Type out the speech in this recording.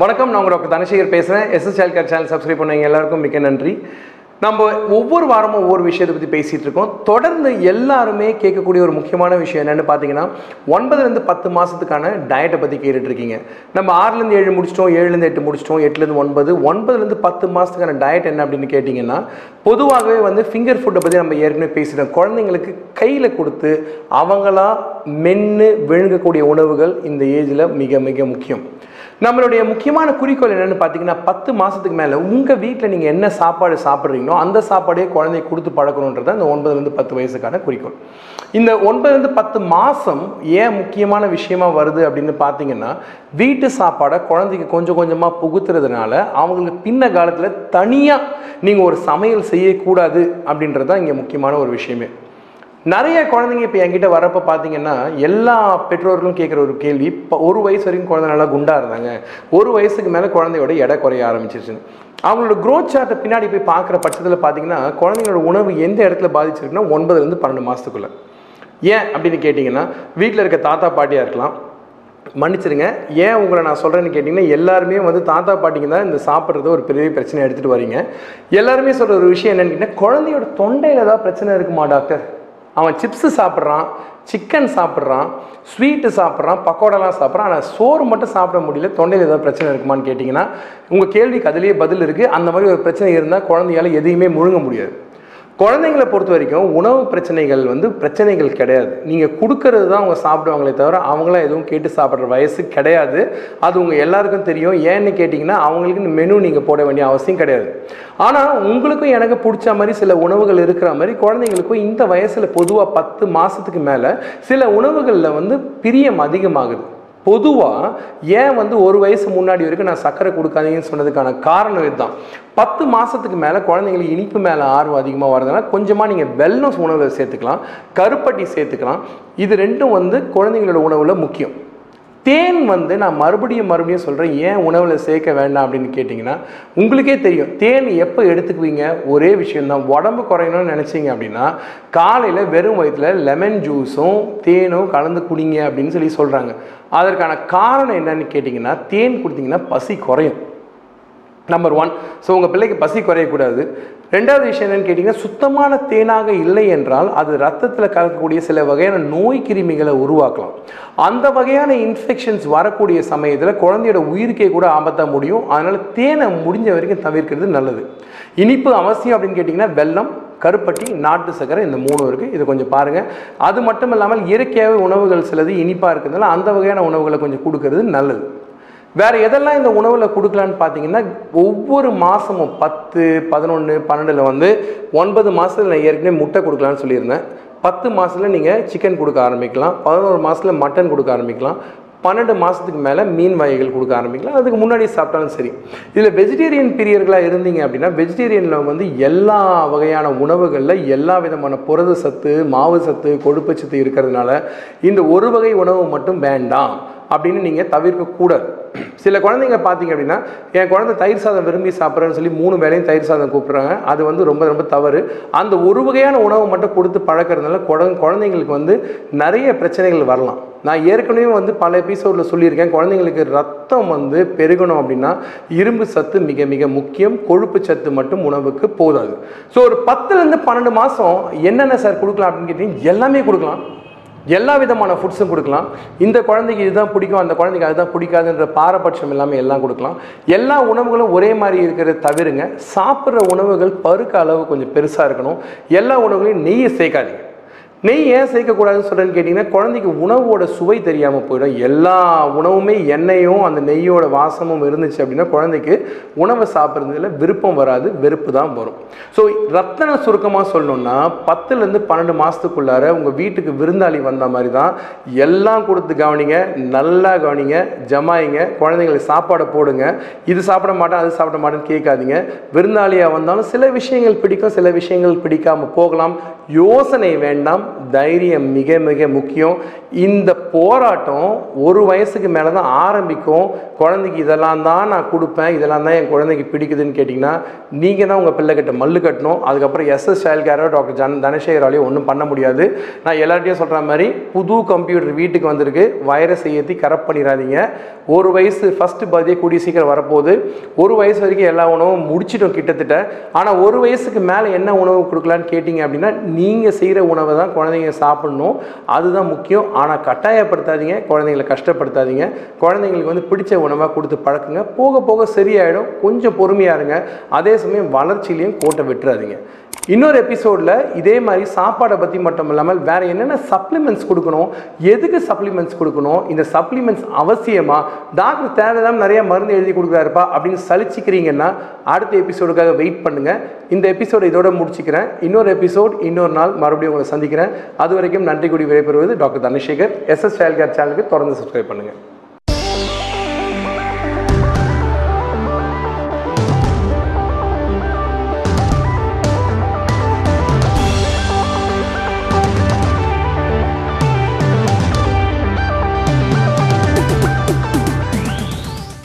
வணக்கம் நான் உங்கள் டாக்டர் தனசேகர் பேசுகிறேன் எஸ்எஸ் சைல்ட் சேனல் சப்ஸ்கிரைப் பண்ணுவீங்க எல்லாருக்கும் மிக்க நன்றி. நம்ம ஒவ்வொரு வாரமும் ஒவ்வொரு விஷயத்தை பற்றி பேசிகிட்டு இருக்கோம். தொடர்ந்து எல்லாருமே கேட்கக்கூடிய ஒரு முக்கியமான விஷயம் என்னென்னு பார்த்தீங்கன்னா ஒன்பதுலேருந்து பத்து மாதத்துக்கான டயட்டை பற்றி கேட்டுட்ருக்கீங்க நம்ம ஆறுலேருந்து ஏழு முடிச்சிட்டோம் ஏழுலேருந்து எட்டு முடிச்சிட்டோம் எட்டுலேருந்து ஒன்பது. ஒன்பதுலேருந்து பத்து மாதத்துக்கான டயட் என்ன அப்படின்னு கேட்டிங்கன்னா பொதுவாகவே வந்து ஃபிங்கர் ஃபுட்டை பற்றி நம்ம ஏற்கனவே பேசிட்டோம். குழந்தைங்களுக்கு கையில் கொடுத்து அவங்களா மென்று விழுங்கக்கூடிய உணவுகள் இந்த ஏஜில் மிக மிக முக்கியம். நம்மளுடைய முக்கியமான குறிக்கோள் என்னன்னு பார்த்தீங்கன்னா பத்து மாதத்துக்கு மேலே உங்கள் வீட்டில் நீங்கள் என்ன சாப்பாடு சாப்பிட்றீங்களோ அந்த சாப்பாடே குழந்தைய கொடுத்து பழக்கணுன்றது அந்த ஒன்பதுலேருந்து பத்து வயசுக்கான குறிக்கோள். இந்த ஒன்பதுலேருந்து பத்து மாதம் ஏன் முக்கியமான விஷயமா வருது அப்படின்னு பார்த்தீங்கன்னா வீட்டு சாப்பாடை குழந்தைக்கு கொஞ்சம் கொஞ்சமாக புகுத்துறதுனால அவங்களுக்கு பின்ன காலத்தில் தனியாக நீங்கள் ஒரு சமையல் செய்யக்கூடாது அப்படின்றது தான் இங்கே முக்கியமான ஒரு விஷயமே. நிறைய குழந்தைங்க இப்போ என்கிட்ட வரப்போ பார்த்தீங்கன்னா எல்லா பெற்றோர்களும் கேட்குற ஒரு கேள்வி இப்போ ஒரு வயசு வரைக்கும் குழந்தை நல்லா குண்டாக இருந்தாங்க. ஒரு வயசுக்கு மேலே குழந்தையோட எடை குறைய ஆரம்பிச்சிருச்சு. அவங்களோட க்ரோத் சார்ட்டை பின்னாடி போய் பார்க்குற பட்சத்தில் பார்த்தீங்கன்னா குழந்தைங்களோட உணவு எந்த இடத்துல பாதிச்சிருக்குன்னா ஒன்பதுலேருந்து பன்னெண்டு மாதத்துக்குள்ள ஏன் அப்படின்னு கேட்டிங்கன்னா வீட்டில் இருக்க தாத்தா பாட்டியாக இருக்கலாம். மன்னிச்சிருங்க ஏன் உங்களை நான் சொல்கிறேன்னு கேட்டிங்கன்னா எல்லாருமே வந்து தாத்தா பாட்டிங்க தான் இந்த சாப்பிட்றத ஒரு பெரிய பிரச்சனை எடுத்துகிட்டு வரீங்க. எல்லாருமே சொல்கிற ஒரு விஷயம் என்னன்னு கேட்டிங்கன்னா குழந்தையோட தொண்டையில் ஏதாவது பிரச்சனை இருக்குமா டாக்டர்? அவன் சிப்ஸு சாப்பிட்றான் சிக்கன் சாப்பிட்றான் ஸ்வீட்டு சாப்பிட்றான் பக்கோடாலாம் சாப்பிட்றான். ஆனால் சோறு மட்டும் சாப்பிட முடியல. தொண்டையில் ஏதாவது பிரச்சனை இருக்குமான்னு கேட்டிங்கன்னா உங்கள் கேள்விக்கு அதுலேயே பதில் இருக்குது அந்த மாதிரி ஒரு பிரச்சனை இருந்தால் குழந்தையால எதையுமே முழுங்க முடியாது. குழந்தைங்களை பொறுத்த வரைக்கும் உணவு பிரச்சனைகள் வந்து பிரச்சனைகள் கிடையாது. நீங்கள் கொடுக்கறது தான் அவங்க சாப்பிடுவாங்களே தவிர அவங்களாம் எதுவும் கேட்டு சாப்பிட்ற வயசு கிடையாது. அது உங்கள் எல்லாருக்கும் தெரியும். ஏன்னு கேட்டிங்கன்னா அவங்களுக்கு மெனு நீங்கள் போட வேண்டிய அவசியம் கிடையாது. ஆனால் உங்களுக்கும் எனக்கு பிடிச்ச மாதிரி சில உணவுகள் இருக்கிற மாதிரி குழந்தைங்களுக்கும் இந்த வயசில் பொதுவாக பத்து மாதத்துக்கு மேலே சில உணவுகளில் வந்து பிரியம் அதிகமாகுது. பொதுவாக ஏன் வந்து ஒரு வயசு முன்னாடி வரைக்கும் நான் சர்க்கரை கொடுக்காதீங்கன்னு சொன்னதுக்கான காரணம் இதுதான். பத்து மாதத்துக்கு மேலே குழந்தைங்களுக்கு இனிப்பு மேலே ஆர்வம் அதிகமாக வரதுனால கொஞ்சமாக நீங்கள் வெல்னஸ் உணவில் சேர்த்துக்கலாம் கருப்பட்டி சேர்த்துக்கலாம். இது ரெண்டும் வந்து குழந்தைங்களோட உணவில் முக்கியம். தேன் வந்து நான் மறுபடியும் மறுபடியும் சொல்கிறேன் ஏன் உணவில் சேர்க்க வேண்டாம்? அப்படின்னு கேட்டிங்கன்னா உங்களுக்கே தெரியும். தேன் எப்போ எடுத்துக்குவீங்க? ஒரே விஷயம்தான். உடம்பு குறையணும்னு நினச்சிங்க அப்படின்னா காலையில் வெறும் வயிற்றில் லெமன் ஜூஸும் தேனும் கலந்து குடிங்க அப்படின்னு சொல்லி சொல்கிறாங்க அதற்கான காரணம் என்னன்னு கேட்டிங்கன்னா தேன் கொடுத்தீங்கன்னா பசி குறையும். நம்பர் ஒன் ஸோ உங்கள் பிள்ளைக்கு பசி குறையக்கூடாது. ரெண்டாவது விஷயம் என்னன்னு கேட்டிங்கன்னா சுத்தமான தேனாக இல்லை என்றால் அது ரத்தத்தில் கலக்கக்கூடிய சில வகையான நோய் கிருமிகளை உருவாக்கலாம். அந்த வகையான இன்ஃபெக்ஷன்ஸ் வரக்கூடிய சமயத்தில் குழந்தையோட உயிருக்கே கூட ஆபத்தாக முடியும். அதனால் தேனை முடிஞ்ச வரைக்கும் தவிர்க்கிறது நல்லது. இனிப்பு அவசியம் அப்படின்னு கேட்டிங்கன்னா வெல்லம் கருப்பட்டி நாட்டு சர்க்கரை இந்த மூணு இருக்குது இதை கொஞ்சம் பாருங்கள் அது மட்டும் இல்லாமல் இயற்கையாகவே உணவுகள் சிலது இனிப்பாக இருக்கிறதுனால அந்த வகையான உணவுகளை கொஞ்சம் கொடுக்கறது நல்லது. வேறு எதெல்லாம் இந்த உணவில் கொடுக்கலான்னு பார்த்தீங்கன்னா ஒவ்வொரு மாதமும் பத்து பதினொன்று பன்னெண்டில் வந்து ஒன்பது மாதத்தில் நான் ஏற்கனவே முட்டை கொடுக்கலான்னு சொல்லியிருந்தேன். பத்து மாதத்தில் நீங்கள் சிக்கன் கொடுக்க ஆரம்பிக்கலாம். பதினோரு மாதத்தில் மட்டன் கொடுக்க ஆரம்பிக்கலாம். பன்னெண்டு மாதத்துக்கு மேலே மீன் வகைகள் கொடுக்க ஆரம்பிக்கலாம். அதுக்கு முன்னாடி சாப்பிட்டாலும் சரி. இதில் வெஜிடேரியன் பிரியர்களாக இருந்தீங்க அப்படின்னா வெஜிடேரியனில் வந்து எல்லா வகையான உணவுகளில் எல்லா விதமான புரத சத்து மாவு சத்து கொழுப்பு சத்து இருக்கிறதுனால இந்த ஒரு வகை உணவு மட்டும் வேண்டாம் அப்படின்னு நீங்கள் தவிர்க்கக்கூடாது. சில குழந்தைங்க பார்த்தீங்க அப்படின்னா என் குழந்தை தயிர் சாதம் விரும்பி சாப்பிட்றேன்னு சொல்லி மூணு வேலையும் தயிர் சாதம் கூப்பிட்றாங்க. அது வந்து ரொம்ப ரொம்ப தவறு. அந்த ஒரு வகையான உணவை மட்டும் கொடுத்து பழக்கிறதுனால குழந்தைங்களுக்கு வந்து நிறைய பிரச்சனைகள் வரலாம். நான் ஏற்கனவே வந்து பல எபிசோடில் சொல்லியிருக்கேன். குழந்தைங்களுக்கு ரத்தம் வந்து பெருகணும் அப்படின்னா இரும்பு சத்து மிக மிக முக்கியம். கொழுப்பு சத்து மட்டும் உணவுக்கு போதாது. ஸோ ஒரு பத்துலேருந்து பன்னெண்டு மாதம் என்னென்ன சார் கொடுக்கலாம் அப்படின்னு கேட்டிங்கன்னா எல்லாமே கொடுக்கலாம். எல்லா விதமான ஃபுட்ஸும் கொடுக்கலாம். இந்த குழந்தைக்கு இதுதான் பிடிக்கும் அந்த குழந்தைக்கு அதுதான் பிடிக்காதுன்ற பாரபட்சம் எல்லாமே எல்லாம் கொடுக்கலாம். எல்லா உணவுகளும் ஒரே மாதிரி இருக்கிறத தவிருங்க. சாப்பிட்ற உணவுகள் பருக்க அளவு கொஞ்சம் பெருசாக இருக்கணும். எல்லா உணவுகளையும் நெய்யை சேர்க்காதீங்க. நெய் ஏன் சேர்க்கக்கூடாதுன்னு சொல்கிறேன்னு கேட்டிங்கன்னா குழந்தைக்கு உணவோட சுவை தெரியாமல் போயிடும். எல்லா உணவுமே எண்ணெயும் அந்த நெய்யோட வாசமும் இருந்துச்சு அப்படின்னா குழந்தைக்கு உணவை சாப்பிட்றதுல விருப்பம் வராது வெறுப்பு தான் வரும். ஸோ ரத்தன சுருக்கமாக சொல்லணும்னா பத்துலேருந்து பன்னெண்டு மாதத்துக்குள்ளார உங்கள் வீட்டுக்கு விருந்தாளி வந்த மாதிரி தான் எல்லாம் கொடுத்து கவனிங்க நல்லா கவனிங்க ஜமாயிங்க குழந்தைங்களுக்கு சாப்பாடை போடுங்க. இது சாப்பிட மாட்டேன் அது சாப்பிட மாட்டேன்னு கேட்காதீங்க. விருந்தாளியாக வந்தாலும் சில விஷயங்கள் பிடிக்கும் சில விஷயங்கள் பிடிக்காமல் போகலாம். யோசனை வேண்டாம் தைரியம் மிக மிக முக்கியம். இந்த போராட்டம் ஒரு வயசுக்கு மேலே தான் ஆரம்பிக்கும். குழந்தைக்கு இதெல்லாம் தான் நான் கொடுப்பேன் இதெல்லாம் தான் என் குழந்தைக்கு பிடிக்குதுன்னு கேட்டிங்கன்னா நீங்கள் தான் உங்கள் பிள்ளைகிட்ட மல்லு கட்டணும். அதுக்கப்புறம் எஸ்எஸ் சைல்ட் கேரோ டாக்டர் ஜன் தனசேகராலையும் ஒன்றும் பண்ண முடியாது. நான் எல்லார்ட்டையும் சொல்கிற மாதிரி புது கம்ப்யூட்டர் வீட்டுக்கு வந்திருக்கு. வைரஸை ஏற்றி கரெக்ட் பண்ணிடாதீங்க. ஒரு வயசு ஃபஸ்ட்டு பர்த்டே கூடிய சீக்கிரம் வரப்போகுது. ஒரு வயசு வரைக்கும் எல்லா உணவும் முடிச்சிட்டோம் கிட்டத்தட்ட. ஆனால் ஒரு வயசுக்கு மேலே என்ன உணவு கொடுக்கலான்னு கேட்டிங்க அப்படின்னா நீங்கள் செய்கிற உணவை தான் குழந்தைங்க சாப்பிடணும். அதுதான் முக்கியம். ஆனால் கட்டாயப்படுத்தாதீங்க. குழந்தைங்களை கஷ்டப்படுத்தாதீங்க. குழந்தைங்களுக்கு வந்து பிடிச்ச உணவாக கொடுத்து பழக்குங்க. போக போக சரியாயிடும். கொஞ்சம் பொறுமையாக இருங்க. அதே சமயம் வளர்ச்சியிலையும் கோட்டை விட்டுறாதீங்க. இன்னொரு எபிசோடில் இதே மாதிரி சாப்பாடை பற்றி மட்டும் இல்லாமல் வேறு என்னென்ன சப்ளிமெண்ட்ஸ் கொடுக்கணும்? எதுக்கு சப்ளிமெண்ட்ஸ் கொடுக்கணும்? இந்த சப்ளிமெண்ட்ஸ் அவசியமாக டாக்டர் தேவையில்லாமல் நிறைய மருந்து எழுதி கொடுக்குறாருப்பா அப்படின்னு சலிச்சிக்கிறீங்கன்னா அடுத்த எபிசோடுக்காக வெயிட் பண்ணுங்கள் இந்த எபிசோடு இதோட முடிச்சுக்கிறேன். இன்னொரு எபிசோட் இன்னொரு நாள் மறுபடியும் உங்களை சந்திக்கிறேன். அது வரைக்கும் நன்றி கூடி விடைபெறுவது டாக்டர் தனசேகர். எஸ்எஸ் சைல்ட் சேனலுக்கு தொடர்ந்து சப்ஸ்கிரைப் பண்ணுங்கள்